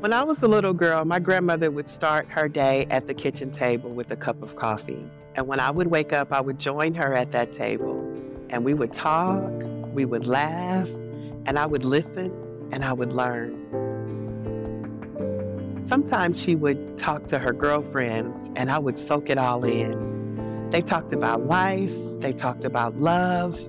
When I was a little girl, my grandmother would start her day at the kitchen table with a cup of coffee. And when I would wake up, I would join her at that table and we would talk, we would laugh, and I would listen and I would learn. Sometimes she would talk to her girlfriends and I would soak it all in. They talked about life, they talked about love,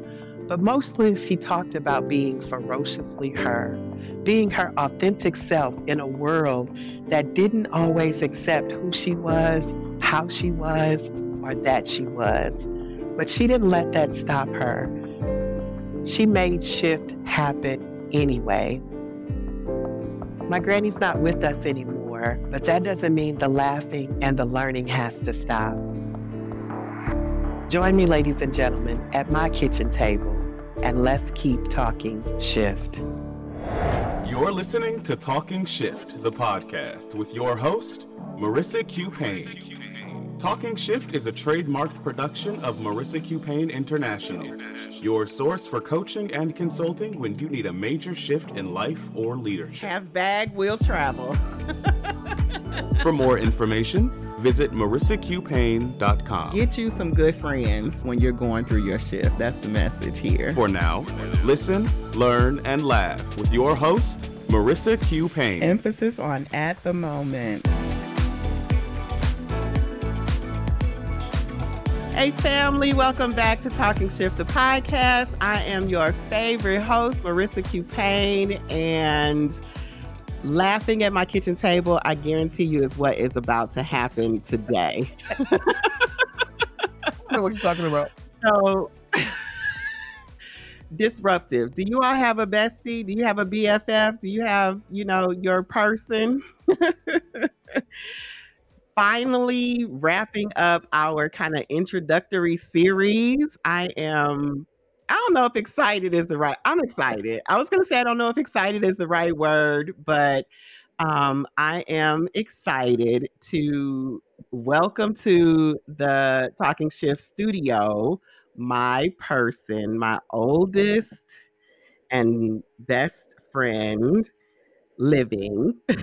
but mostly she talked about being ferociously her being her authentic self in a world that didn't always accept who she was, how she was, or that she was. But she didn't let that stop her. She made shift happen anyway. My granny's not with us anymore, but that doesn't mean the laughing and the learning has to stop. Join me, ladies and gentlemen, at my kitchen table, and let's keep talking shift. You're listening to Talking Shift, the podcast, with your host, Marissa Q. Payne. Talking Shift is a trademarked production of Marissa Q. Payne International, your source for coaching and consulting when you need a major shift in life or leadership. Have bag, will travel. for more information, visit marissaqpayne.com. Get you some good friends when you're going through your shift. That's the message here. For now, listen, learn, and laugh with your host, Marissa Q. Payne. Emphasis on at the moment. Hey, family, welcome back to Talking Shift, the podcast. I am your favorite host, Marissa Q. Payne, and laughing at my kitchen table, I guarantee you, is what is about to happen today. I know what you're talking about. So, disruptive. Do you all have a bestie? Do you have a BFF? Do you have, you know, your person? Finally, wrapping up our kind of introductory series. I am I don't know if excited is the right. I'm excited. I was to say I don't know if excited is the right word, but um, I am excited to welcome to the Talking Shift studio my person, my oldest and best friend living,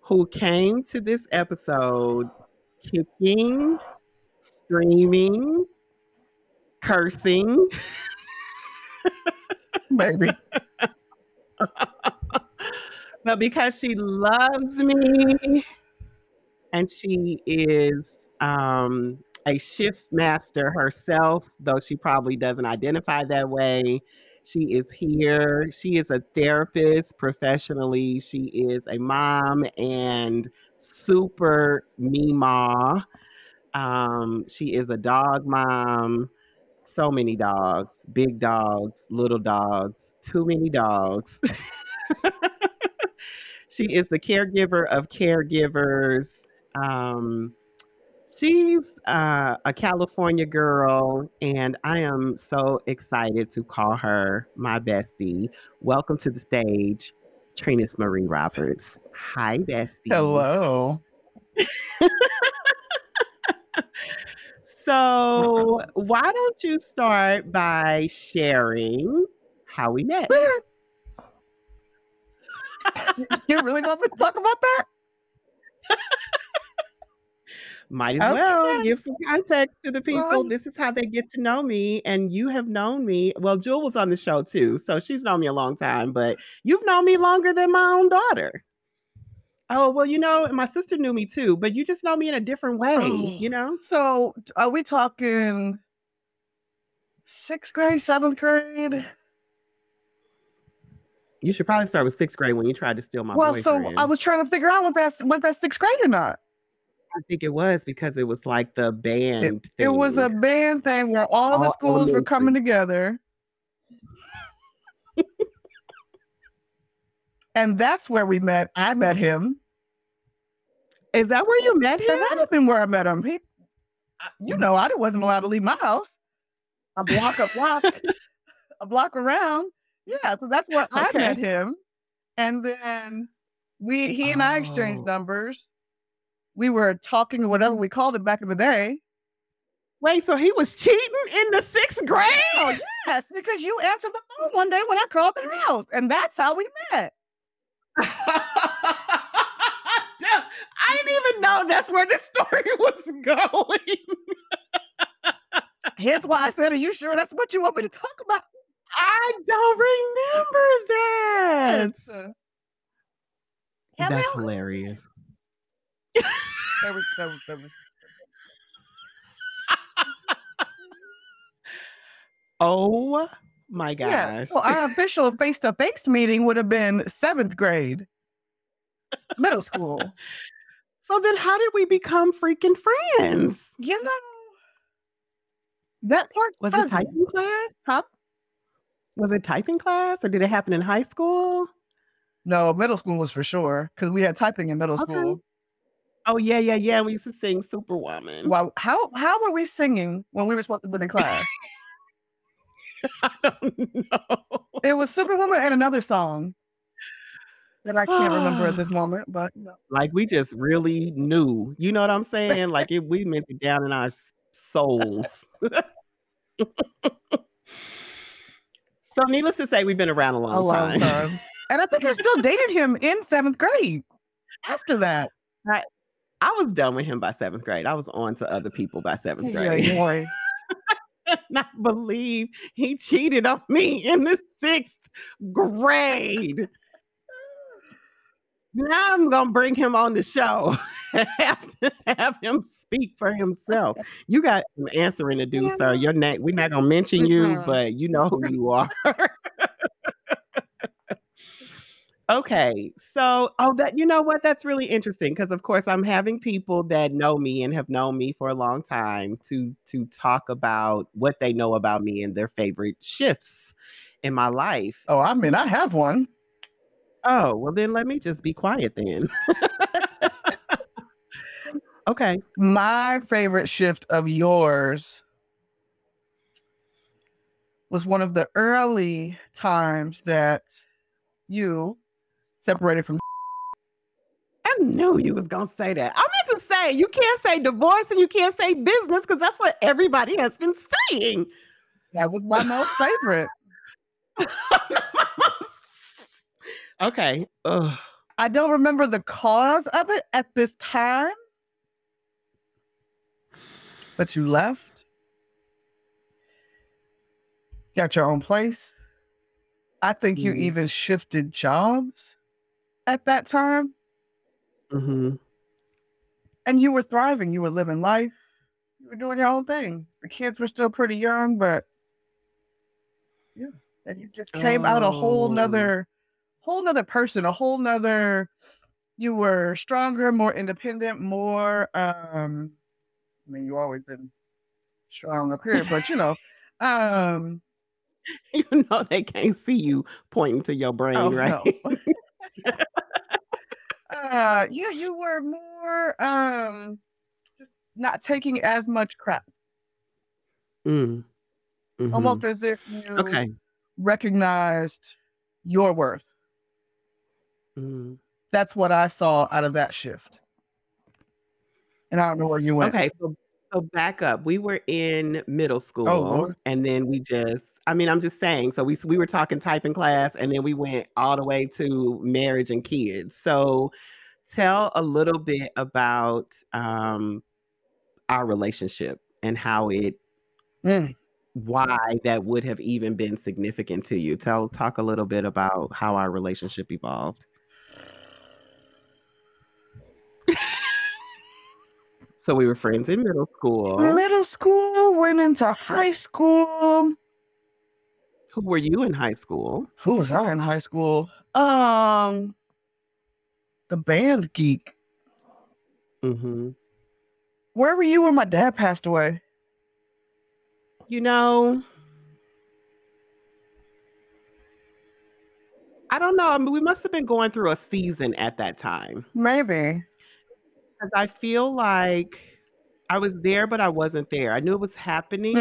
who came to this episode kicking, screaming, cursing. Maybe. but because she loves me and she is um, a shift master herself, though she probably doesn't identify that way. She is here. She is a therapist professionally. She is a mom and super mima. Um, she is a dog mom so many dogs, big dogs, little dogs, too many dogs. she is the caregiver of caregivers. Um, she's uh, a California girl, and I am so excited to call her my bestie. Welcome to the stage, Treniss Marie Roberts. Hi, bestie. Hello. So, why don't you start by sharing how we met? you really want to talk about that? Might as okay. well give some context to the people. Well, this is how they get to know me. And you have known me. Well, Jewel was on the show too. So she's known me a long time, but you've known me longer than my own daughter. Oh, well, you know, my sister knew me too, but you just know me in a different way, oh, you know? So are we talking sixth grade, seventh grade? You should probably start with sixth grade when you tried to steal my well, boyfriend. so I was trying to figure out was that was that sixth grade or not? I think it was because it was like the band. It, it was a band thing where all, all the schools were coming together. and that's where we met. I met him. Is that where you met him? That might have been where I met him. He, you mm-hmm. know, I wasn't allowed to leave my house. A block, a block, a block around. Yeah, so that's where okay. I met him. And then we, he and I exchanged oh. numbers. We were talking or whatever we called it back in the day. Wait, so he was cheating in the sixth grade? Oh, yes, because you answered the phone one day when I called the house, and that's how we met. I didn't even know that's where the story was going. Hence why I said, Are you sure that's what you want me to talk about? I don't remember that. Yes. Uh, That's hilarious. that was, there was, there was, Oh my yeah. gosh. Well, our official face to face meeting would have been seventh grade, middle school. so then how did we become freaking friends? You know, that part Was it typing class? Huh? Was it typing class or did it happen in high school? No, middle school was for sure because we had typing in middle Okay. school. Oh yeah, yeah, yeah. We used to sing Superwoman. Wow, how how were we singing when we were supposed to be in class? I don't know. it was Superwoman and another song that I can't remember at this moment, but you know. Like we just really knew. You know what I'm saying? Like it, we meant it down in our souls. so needless to say, we've been around a long a long time. time. And I think I still dated him in seventh grade. After that, I was done with him by seventh grade. I was on to other people by seventh grade. boy. not believe he cheated on me in the sixth grade. Now I'm gonna bring him on the show and have, have him speak for himself. You got some answering to do, sir. Your name, we're not gonna mention you, but you know who you are. Okay, so oh, that you know what? That's really interesting because, of course, I'm having people that know me and have known me for a long time to to talk about what they know about me and their favorite shifts in my life. Oh, I mean, I have one. Oh, well, then let me just be quiet then. okay. My favorite shift of yours was one of the early times that you separated from. I knew you was gonna say that. I meant to say you can't say divorce and you can't say business because that's what everybody has been saying. That was my most favorite. okay. Ugh. I don't remember the cause of it at this time, but you left. Got your own place. I think you Mhm. even shifted jobs at that time, hmm and you were thriving. You were living life. You were doing your own thing. The kids were still pretty young, but yeah, and you just came out a whole Oh. nother, whole nother person, a whole nother. You were stronger, more independent, more. um I mean, you always been strong up here, but you know, um, You know they can't see you pointing to your brain, Oh, right? no. uh, yeah, you were more um, just not taking as much crap, Mm. almost as if you. Okay. recognized your worth. Mm. That's what I saw out of that shift. And I don't know where you went. Okay, so so back up. We were in middle school, Oh, Lord. and then we just. I mean, I'm just saying. So we we were talking typing class, and then we went all the way to marriage and kids. So tell a little bit about um, our relationship and how it, Mm. why that would have even been significant to you. Tell talk a little bit about how our relationship evolved. So we were friends in middle school. Middle school, went into high school. Who were you in high school? Who was I in high school? Um, the band geek. Mm-hmm. Where were you when my dad passed away? You know, I don't know. I mean, we must have been going through a season at that time Maybe. Because I feel like I was there, but I wasn't there. I knew it was happening,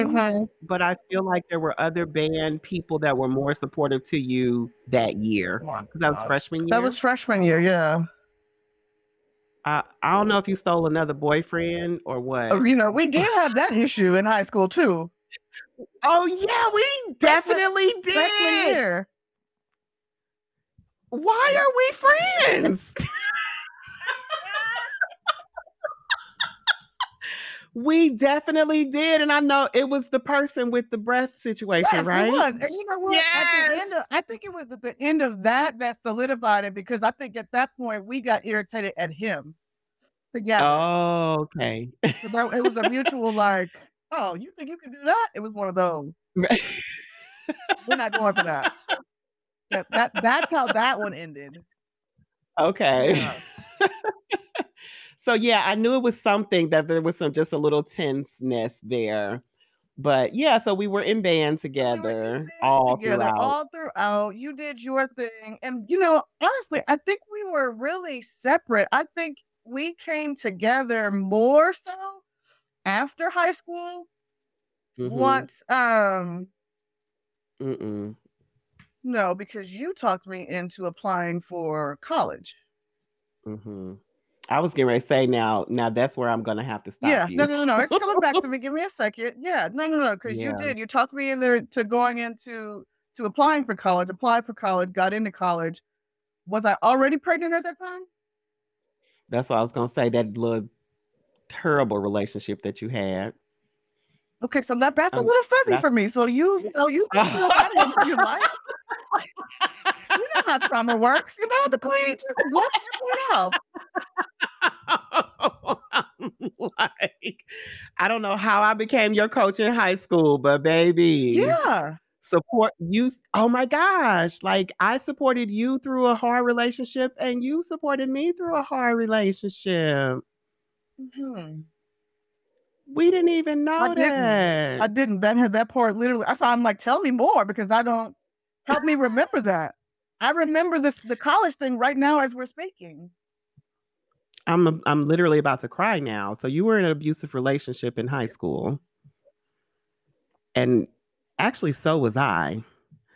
but I feel like there were other band people that were more supportive to you that year oh because that was freshman year. That was freshman year, yeah. I, I don't know if you stole another boyfriend or what. Oh, You know, we did have that issue in high school too. Oh yeah, we definitely did. Freshman year. Why are we friends? We definitely did. And I know it was the person with the breath situation, Yes, right? it was. And you know what? At the end Yes. of, I think it was at the end of that that solidified it because I think at that point we got irritated at him together. Oh, okay. So there- it was a mutual like, oh, you think you can do that? It was one of those. We're not going for that. That, that that's how that one ended. okay. Yeah. so yeah, I knew it was something that there was some just a little tenseness there. But yeah, so we were in band So together band all together, throughout. all throughout. You did your thing, and you know, honestly, I think we were really separate. I think we came together more so after high school. Mhm. Once, um, Mm-mm. no, because you talked me into applying for college. hmm I was getting ready to say now. Now that's where I'm gonna have to stop Yeah, you. no, no, no, no. It's coming back to me. Give me a second. Yeah, no, no, no. Because you did. You talked me into to going into to applying for college. Applied for college. Got into college. Was I already pregnant at that time? That's what I was gonna say. That little terrible relationship that you had. Okay, so that that's a Um, little fuzzy that- for me. So you, you know, you can feel that into your life. You know how summer works. You know the queen just it out. Like, I don't know how I became your coach in high school, but baby, Yeah. support you. Oh my gosh, like I supported you through a hard relationship, and you supported me through a hard relationship. hmm We didn't even know I didn't. that. I didn't. That that part literally. I I'm like, tell me more because I don't help me remember that. I remember this the college thing right now as we're speaking. I'm I'm literally about to cry now. So you were in an abusive relationship in high school, and actually, so was I.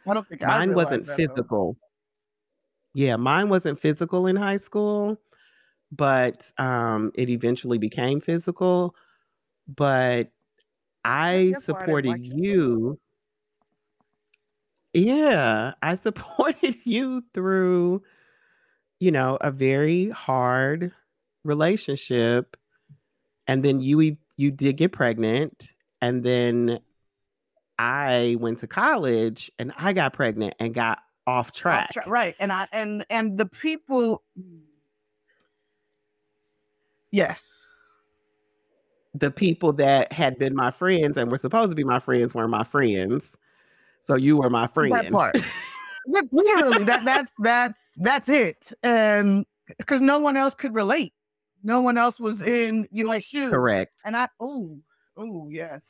I don't think Mine wasn't that, though. physical. Yeah, mine wasn't physical in high school, but um, it eventually became physical. But I why I supported like you. Yeah, I supported you through, you know, a very hard relationship, and then you you did get pregnant, and then I went to college and I got pregnant and got off Off track. tra- right, and I and and the people. Yes. The people that had been my friends and were supposed to be my friends were my friends. So you were my friend. That part. Literally, that that's that's that's it, and because no one else could relate, no one else was in your shoes, Correct. and I oh oh yes,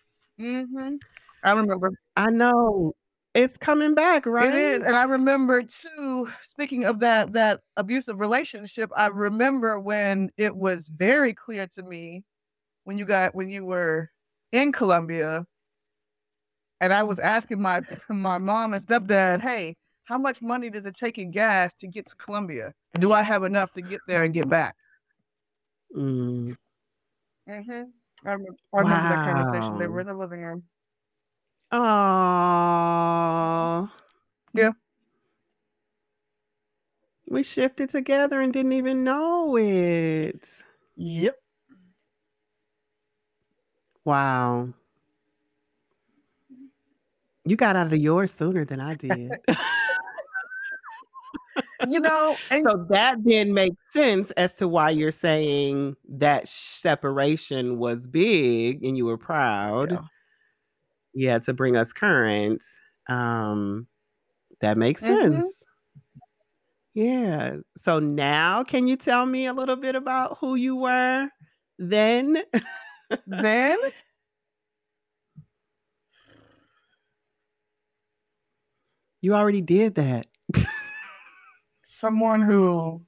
mm-hmm. I remember I know. It's coming back, right? it is, and I remember too. Speaking of that that abusive relationship, I remember when it was very clear to me when you got when you were in Columbia, and I was asking my my mom and stepdad, "Hey, how much money does it take in gas to get to Columbia? Do I have enough to get there and get back?" Mm, Mm-hmm. I, remember, I remember that conversation. They were in the living room. Oh. Yeah. We shifted together and didn't even know it. Yep. Wow. You got out of yours sooner than I did. You know, and so that then makes sense as to why you're saying that separation was big and you were proud. Yeah. Yeah, to bring us current. Um that makes Mhm. sense. Yeah. So now can you tell me a little bit about who you were then? then You already did that. someone who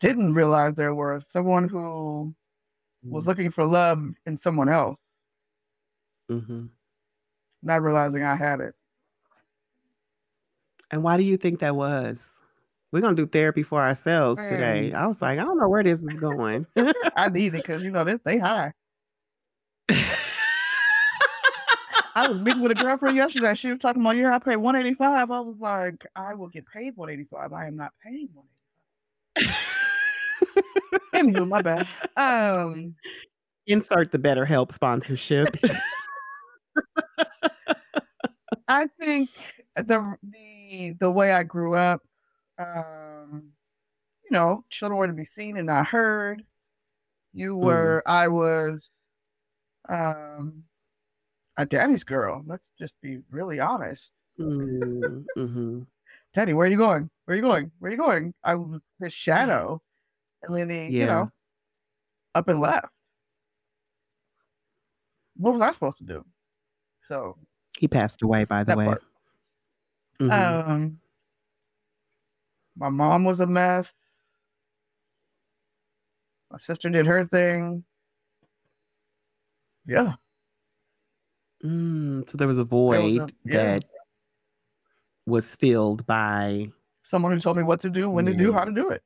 didn't realize their worth, someone who was looking for love in someone else, hmm not realizing I had it. And why do you think that was? We're gonna do therapy for ourselves today. I was like, I don't know where this is going. I need it because you know this they high. I was meeting with a girlfriend yesterday. She was talking about, yeah, I pay 185. I was like, I will get paid 185. I am not paying 185. Anywho, my bad. Um, Insert the BetterHelp sponsorship. I think the the the way I grew up, um, you know, children were to be seen and not heard. You Mm. were, I was, um, a daddy's girl. Let's just be really honest. mm, hmm Daddy, where are you going? Where are you going? Where are you going? I was his shadow, and then he, you know, up and left. What was I supposed to do? So, He passed away, by the way. Mhm. um, my mom was a mess. My sister did her thing. Yeah, Mm, so there was a was void a- yeah. that was filled by someone who told me what to do, when to do, how to do it.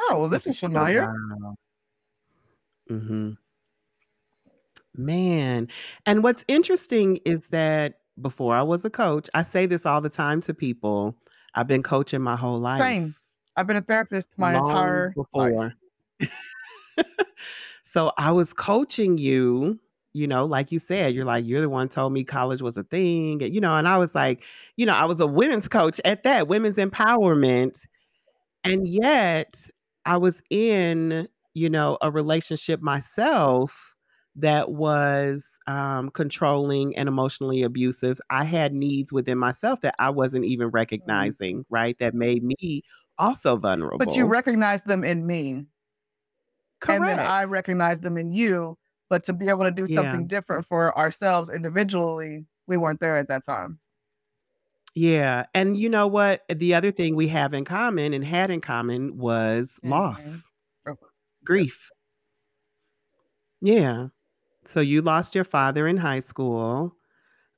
Oh, well, this is familiar. Wow. hmm Man. And what's interesting is that before I was a coach, I say this all the time to people. I've been coaching my whole life. Same. I've been a therapist my long entire life. before. so I was coaching you, you know, like you said, you're like, you're the one told me college was a thing, and, you know, and I was like, you know, I was a women's coach at that, women's empowerment. And yet I was in, you know, a relationship myself that was um, controlling and emotionally abusive. I had needs within myself that I wasn't even recognizing, right? That made me also vulnerable. But you recognize them in me. And then I recognize them in you. But to be able to do Yeah. something different for ourselves individually, we weren't there at that time. Yeah. And you know what? The other thing we have in common and had in common was Mhm. loss, Oh, grief. Yeah. So you lost your father in high school.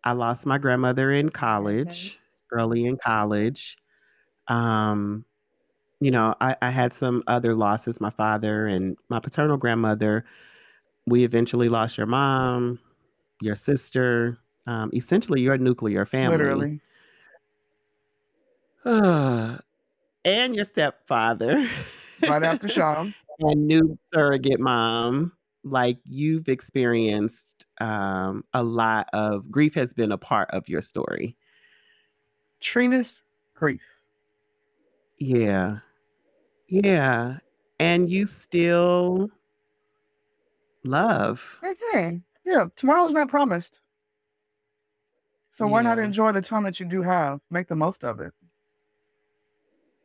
I lost my grandmother in college, early in college. Um, you know, I, I had some other losses, my father and my paternal grandmother. We eventually lost your mom, your sister. Um, essentially, your nuclear family. Literally. and your stepfather. Right after Sean. and new surrogate mom. Like you've experienced um, a lot of grief has been a part of your story. Trina's grief. Yeah. Yeah. And you still love. Okay. Yeah, tomorrow's not promised. So why not enjoy the time that you do have? Make the most of it.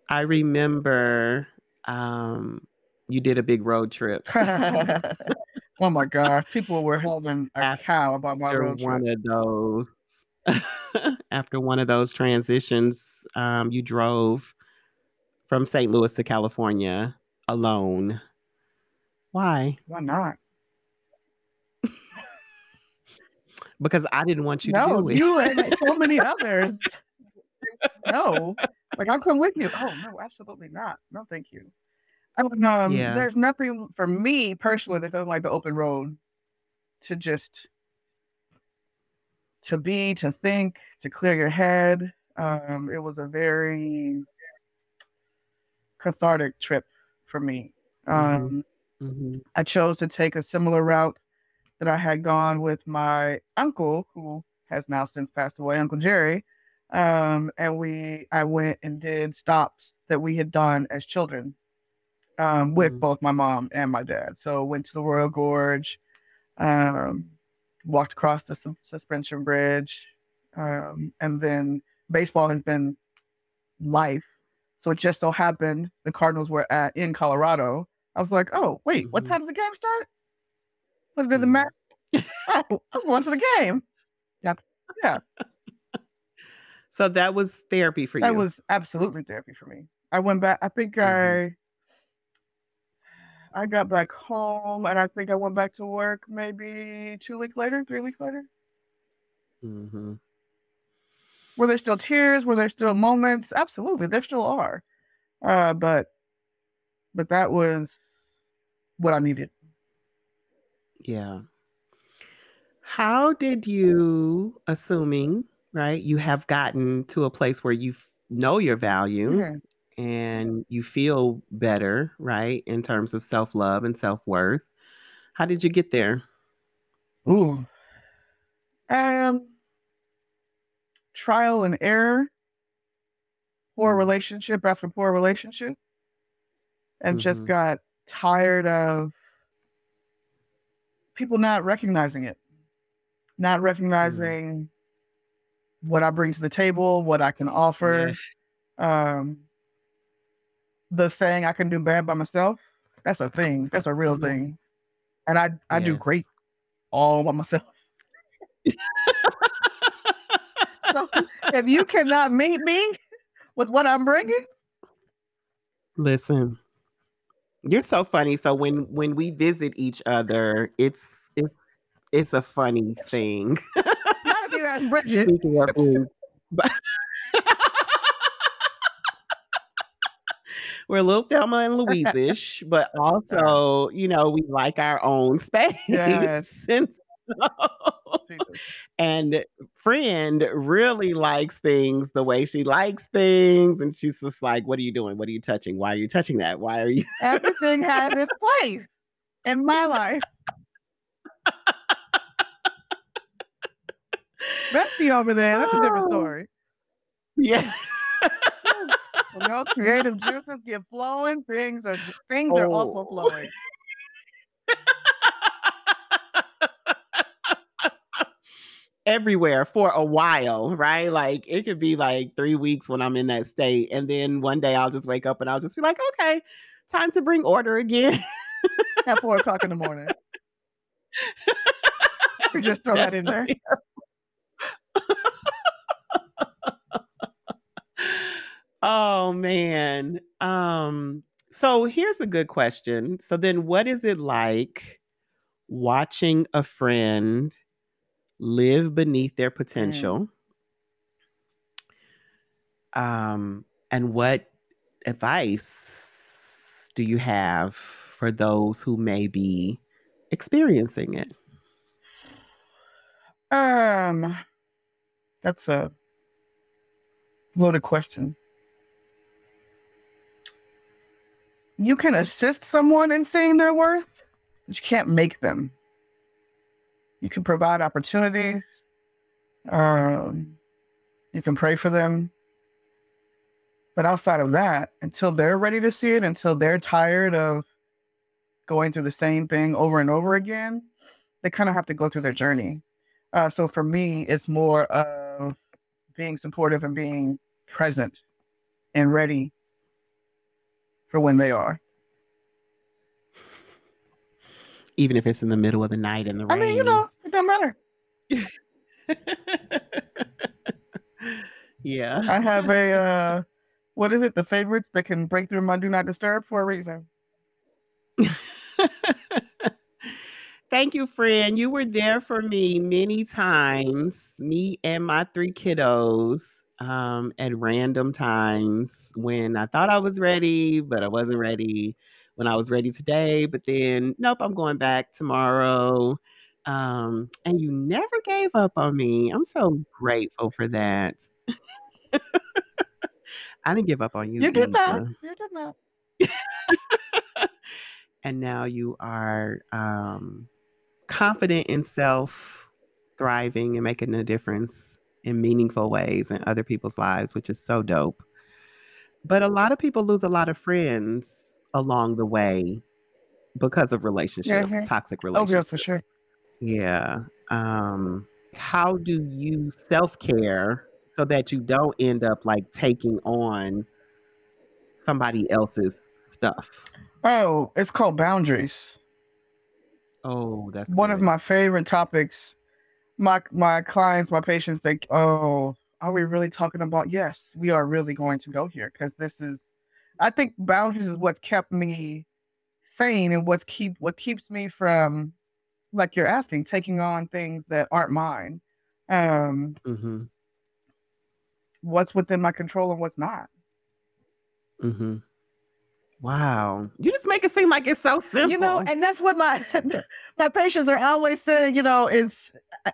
I remember um, you did a big road trip. oh my gosh, people were holding a After cow about my after road trip. one of those after one of those transitions um, you drove from st louis to california alone why Why not? Because i didn't want you to No, do it you and so many others. No, like I'll come with you. Oh no, absolutely not. No, thank you. I. Um, Yeah. There's nothing for me personally that doesn't like the open road to just to be, to think, to clear your head. Um, it was a very cathartic trip for me. Um, hmm I chose to take a similar route that I had gone with my uncle, who has now since passed away, Uncle Jerry. Um, and we, I went and did stops that we had done as children, um, with Mhm. both my mom and my dad. So went to the Royal Gorge, um, walked across the sus- suspension bridge, um, and then baseball has been life. So it just so happened the Cardinals were at in Colorado. I was like, oh wait, what Mhm. time does the game start? Put it in the Mhm. map. oh, I'm to the game. Yeah, yeah. so that was therapy for That you That was absolutely therapy for me. I went back. I think Mhm. I I got back home, and I think I went back to work maybe two weeks later, three weeks later. hmm Were there still tears? Were there still moments? Absolutely, there still are. Uh, but but that was what I needed. Yeah How did you, assuming, right, you have gotten to a place where you f- know your value Mhm. and you feel better, right, in terms of self love and self worth? How did you get there? Ooh. Um, trial and error. Poor Mm. relationship after poor relationship. And just Mhm. got tired of people not recognizing it, not Mm. recognizing what I bring to the table, what I can offer. Um, the thing I can do bad by myself. That's a thing. That's a real thing. And I I do great all by myself. So if you cannot meet me with what I'm bringing, Listen, you're so funny. So when when we visit each other, it's it's it's a funny thing. not if you ask Bridget. Speaking of things, but we're a little Thelma and Louise-ish, but also, you know, we like our own space. Yes. And so, Jesus. and friend really likes things the way she likes things. And she's just like, What are you doing? What are you touching? Why are you touching that? Why are you Everything has its place in my life. Bestie over there, that's a different Oh. story. Yeah. When those creative juices get flowing, things are things are also Oh. flowing. Everywhere for a while, right? Like it could be like three weeks when I'm in that state. And then one day I'll just wake up and I'll just be like, okay, time to bring order again. At four o'clock in the morning. You just throw that in there. oh man. Um, so here's a good question. So then what is it like watching a friend live beneath their potential? Um, and what advice do you have for those who may be experiencing it? Um, that's a loaded question. You can assist someone in seeing their worth, but you can't make them. You can provide opportunities. Um, you can pray for them. But outside of that, until they're ready to see it, until they're tired of going through the same thing over and over again, they kind of have to go through their journey. Uh, so for me, it's more of being supportive and being present and ready for when they are. Even if it's in the middle of the night in the rain. I mean, you know, it doesn't matter. yeah. I have a uh, what is it? The favorites that can break through my do not disturb for a reason. Thank you, friend. You were there for me many times, me and my three kiddos, um, at random times when I thought I was ready, but I wasn't ready. When I was ready today, but then nope, I'm going back tomorrow. Um, and you never gave up on me. I'm so grateful for that. I didn't give up on you. You did that. You did that. and now you are um, confident in self, thriving and making a difference in meaningful ways in other people's lives, which is so dope. But a lot of people lose a lot of friends along the way because of relationships, Mhm. toxic Oh, relationships. yeah, for sure. Yeah. Um, how do you self care so that you don't end up like taking on somebody else's stuff? Oh, it's called boundaries. Oh, that's One of my favorite topics. My my clients, my patients think, oh, are we really talking about? Yes, we are really going to go here because this is. I think boundaries is what kept me sane and what keep what keeps me from, like you're asking, taking on things that aren't mine. Um, Mm-hmm. what's within my control and what's not. Mm-hmm. Wow. You just make it seem like it's so simple. You know, and that's what my my patients are always saying, you know, it's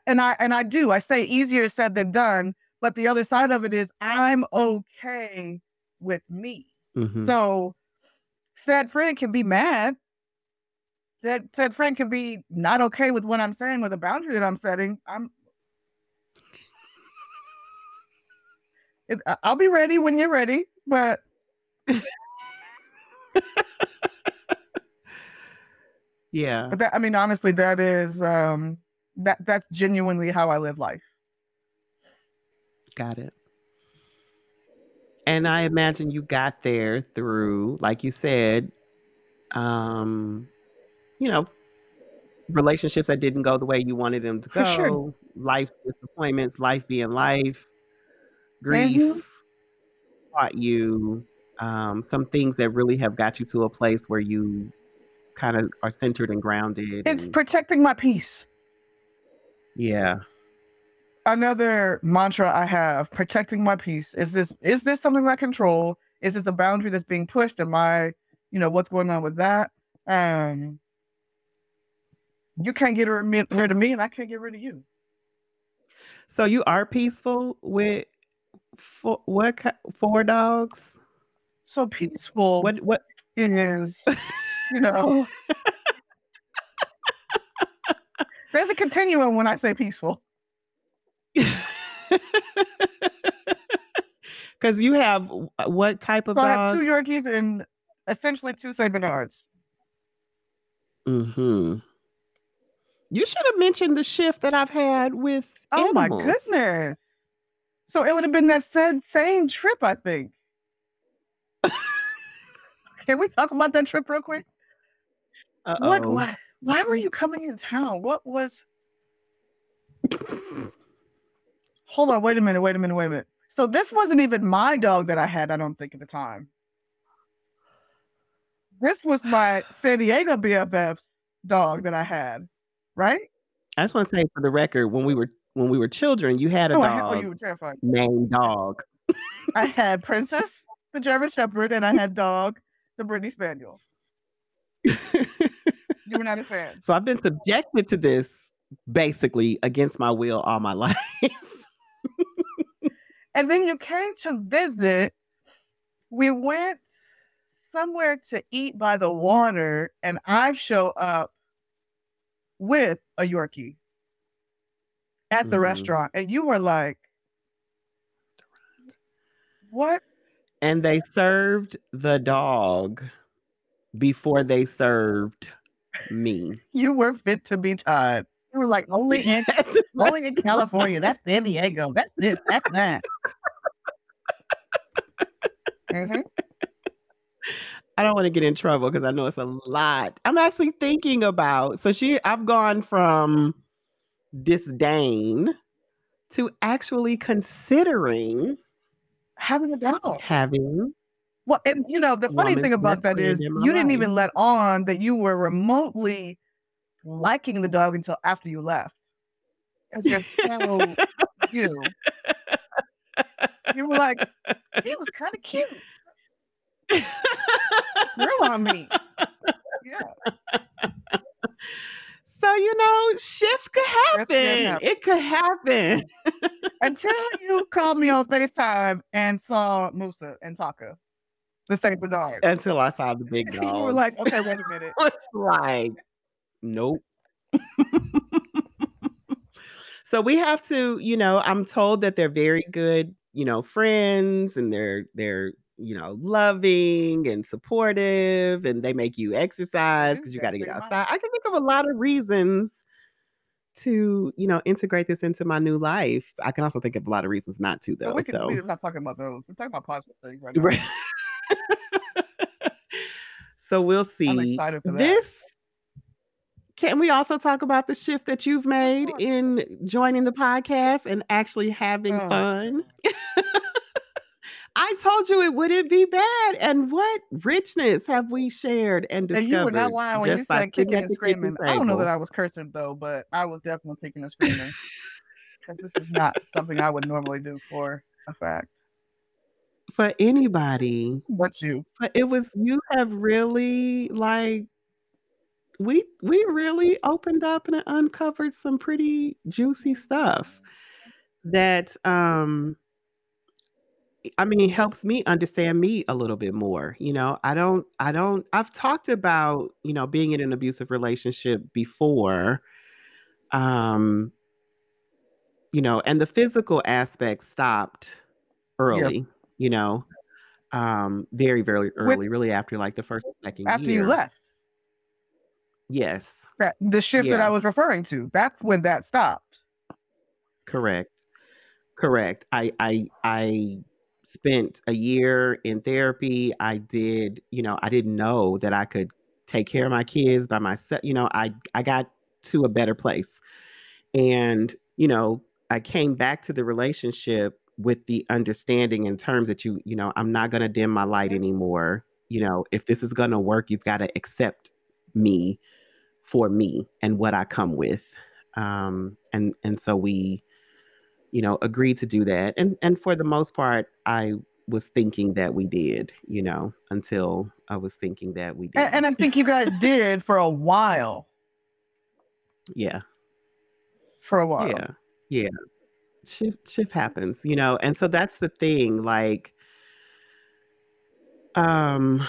and I and I do. I say easier said than done, but the other side of it is I'm okay with me. Mhm. So said friend can be mad. That said friend can be not okay with what I'm saying with a boundary that I'm setting. I'm it, I'll be ready when you're ready, but yeah. but that, I mean honestly that is um that that's genuinely how I live life. Got it. And I imagine you got there through, like you said, um, you know, relationships that didn't go the way you wanted them to go, For sure. life's disappointments, life being life, grief Mhm. taught you um, some things that really have got you to a place where you kind of are centered and grounded. It's and- protecting my peace. yeah. Another mantra I have: protecting my peace. Is this is this something I control? Is this a boundary that's being pushed? Am I, you know, what's going on with that? Um, you can't get rid of me, and I can't get rid of you. So you are peaceful with four, what four dogs? So peaceful What what is, you know. There's a continuum when I say peaceful. Because you have what type of So I have two Yorkies and essentially two Saint Bernards. hmm You should have mentioned the shift that I've had with. Oh my goodness. So it would have been that said same trip, I think. Can we talk about that trip real quick? What, Uh-oh. what why were you coming in town? What was hold on, wait a minute, wait a minute, wait a minute. So this wasn't even my dog that I had, I don't think, at the time. This was my San Diego BFF's dog that I had, right? I just want to say for the record, when we were when we were children, you had a Oh, I had, oh, dog you were terrified. named Dog. I had Princess, the German Shepherd, and I had Dog, the Brittany Spaniel. You were not a fan. so I've been subjected to this basically against my will all my life. And then you came to visit. We went somewhere to eat by the water, and I show up with a Yorkie at the Mhm. restaurant. And you were like, What? and they served the dog before they served me. You were fit to be tied. You were like, Only in, only in California. That's San Diego. That's this. That's that. Mhm. I don't want to get in trouble because I know it's a lot. I'm actually thinking about so she I've gone from disdain to actually considering Having a dog. having Well, and you know, the funny thing about that is friend is in my you didn't even let on that you were remotely liking the dog until after you left. Because you're so you. You were like, he was kind of cute. Grew on me. Yeah. so you know shift could happen. happen. It could happen. Until you called me on FaceTime and saw Musa and Taka, the same dog. Until I saw the big dogs. you were like, okay, wait a minute. it's like, nope. so we have to, you know, I'm told that they're very good, you know, friends and they're they're, you know, loving and supportive and they make you exercise because you got to get outside. I can think of a lot of reasons to, you know, integrate this into my new life. I can also think of a lot of reasons not to though. we can, so we're not talking about those. We're talking about positive things right now. So we'll see. I'm excited for that. Can we also talk about the shift that you've made in joining the podcast and actually having Oh, fun? I told you it wouldn't be bad. And what richness have we shared and discovered? And you were not lying when you said kicking and screaming. I don't know that? I was cursing though, but I was definitely kicking and screaming. this is not something I would normally do for a fact. for anybody. But you. But it was you have really like we we really opened up and uncovered some pretty juicy stuff that um I mean helps me understand me a little bit more. You know, I don't I don't I've talked about, you know, being in an abusive relationship before. Um you know, and the physical aspect stopped early, you know, um, very, very With early, really after like the first second after you left. Yes. That the shift that I was referring to. That's when that stopped. Correct. Correct. I I I spent a year in therapy. I did, you know, I didn't know that I could take care of my kids by myself. You know, I I got to a better place. And, you know, I came back to the relationship with the understanding in terms that you, you know, I'm not going to dim my light mm-hmm. anymore. You know, if this is going to work, you've got to accept me for me and what I come with. Um and and so we you know, agreed to do that. And and for the most part, I was thinking that we did, you know, until I was thinking that we And, and I think you guys did for a while. yeah. For a while. Yeah. Yeah. Shift shift happens, you know. And so that's the thing like um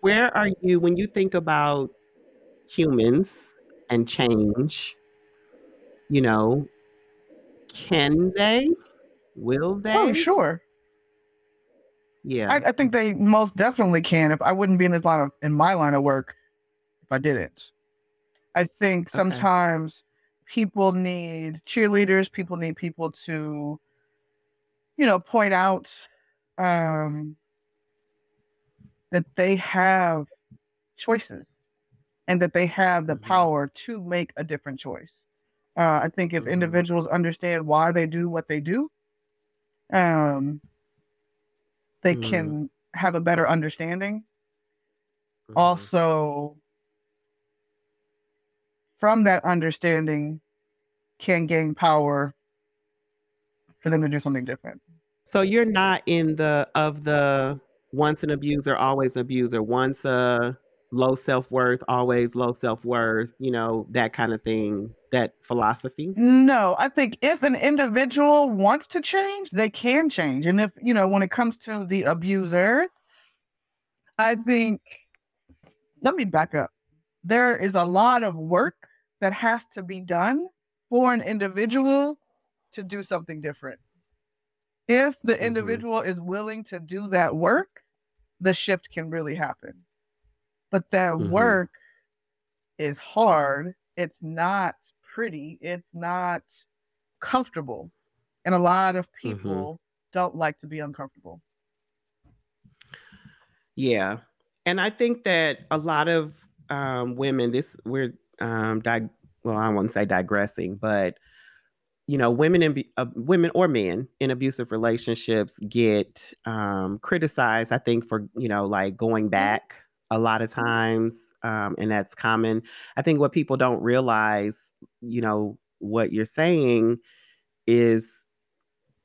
where are you when you think about humans and change, you know, can they? Will they? Oh, sure. Yeah. I, I think they most definitely can. If I wouldn't be in this line of in my line of work if I didn't. I think Okay. sometimes people need cheerleaders, people need people to, you know, point out um that they have choices and that they have the Mhm. power to make a different choice. Uh, I think if Mhm. individuals understand why they do what they do, um, they Mm. can have a better understanding. Mhm. Also, from that understanding, can gain power for them to do something different. So you're not in the of the once an abuser, always an abuser, once a low self-worth, always low self-worth, you know, that kind of thing, that philosophy? No, I think if an individual wants to change, they can change. And if, you know, when it comes to the abuser, I think, let me back up. There is a lot of work that has to be done for an individual to do something different. If the Mhm. individual is willing to do that work, the shift can really happen. But that Mhm. work is hard. It's not pretty. It's not comfortable. And a lot of Mhm. people don't like to be uncomfortable. Yeah. And I think that a lot of um, women, this we're um, dig- well, I won't say digressing, but you know, women in uh, women or men in abusive relationships get um, criticized. I think for you know, like going back a lot of times, um, and that's common. I think what people don't realize, you know, what you're saying is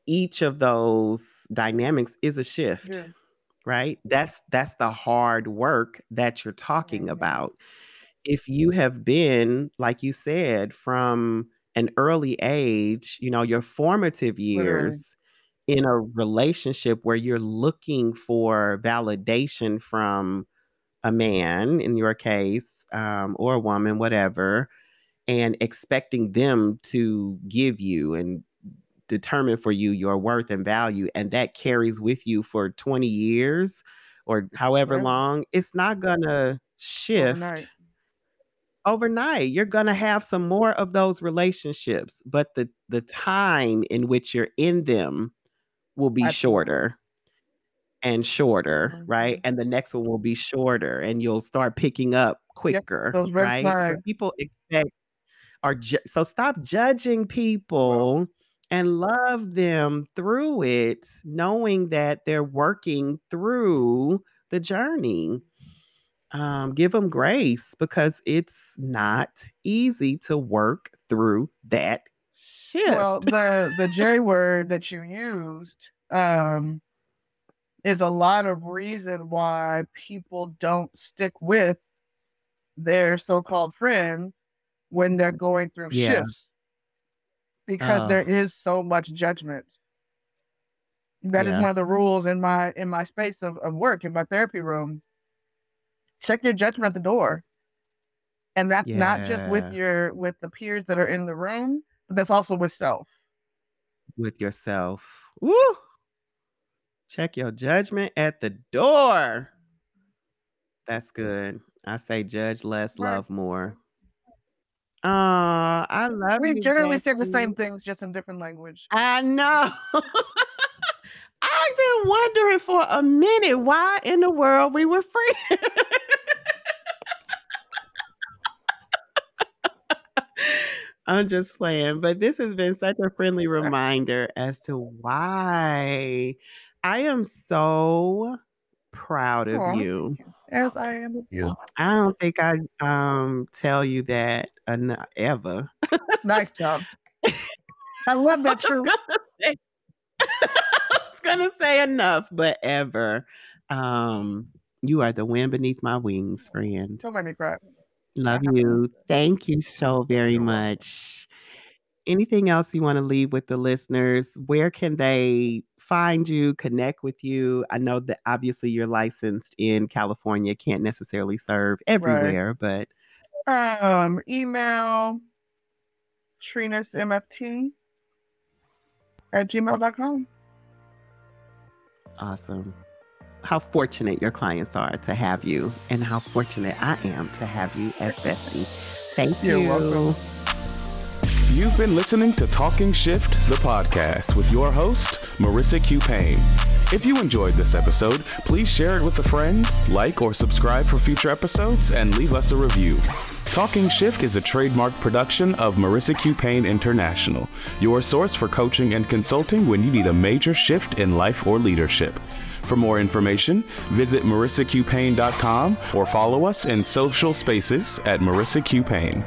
each of those dynamics is a shift Yeah. right that's that's the hard work that you're talking about if you have been like you said from an early age you know your formative Literally. years in a relationship where you're looking for validation from a man in your case um, or a woman whatever and expecting them to give you and determine for you your worth and value and that carries with you for 20 years or however long it's not gonna shift Overnight. Overnight you're gonna have some more of those relationships but the the time in which you're in them will be Absolutely. shorter and shorter right Mhm. and the next one will be shorter and you'll start picking up Yep. quicker Those right people expect are ju- so stop judging people and love them through it knowing that they're working through the journey um, give them grace because it's not easy to work through that shift. well, the the J word that you used um, is a lot of reason why people don't stick with their so-called friends when they're going through Yeah. shifts because Oh. there is so much judgment. That is Yeah. one of the rules in my in my space of, of work in my therapy room. Check your judgment at the door. And that's not just with your with the peers that are in the room, but that's also with self. with yourself. Woo! Check your judgment at the door. That's good. I say judge less, Right. love more. Oh, I love We generally say the same things just in different language. I know. I've been wondering for a minute why in the world we were friends. I'm just playing, but this has been such a friendly reminder as to why I am so proud of Aw. you. As I am with you. I don't think I um tell you that enough ever. Nice job. I love that was truth. I was gonna say enough, but ever. Um, you are the wind beneath my wings, friend. Don't make me cry. Love you. Thank you so very much. Anything else you want to leave with the listeners? Where can they find you, connect with you? I know that obviously you're licensed in California, can't necessarily serve Right. everywhere, but Um, email trenissmft at gmail.com. awesome. How fortunate your clients are to have you, and how fortunate I am to have you as bestie. Thank You're you. welcome. You've been listening to Talking Shift, the podcast, with your host, Marissa Q. Payne. If you enjoyed this episode, please share it with a friend, like or subscribe for future episodes, and leave us a review. Talking Shift is a trademark production of Marissa Q. Payne International, your source for coaching and consulting when you need a major shift in life or leadership. For more information, visit marissaqpayne.com or follow us in social spaces at Marissa Q. Payne.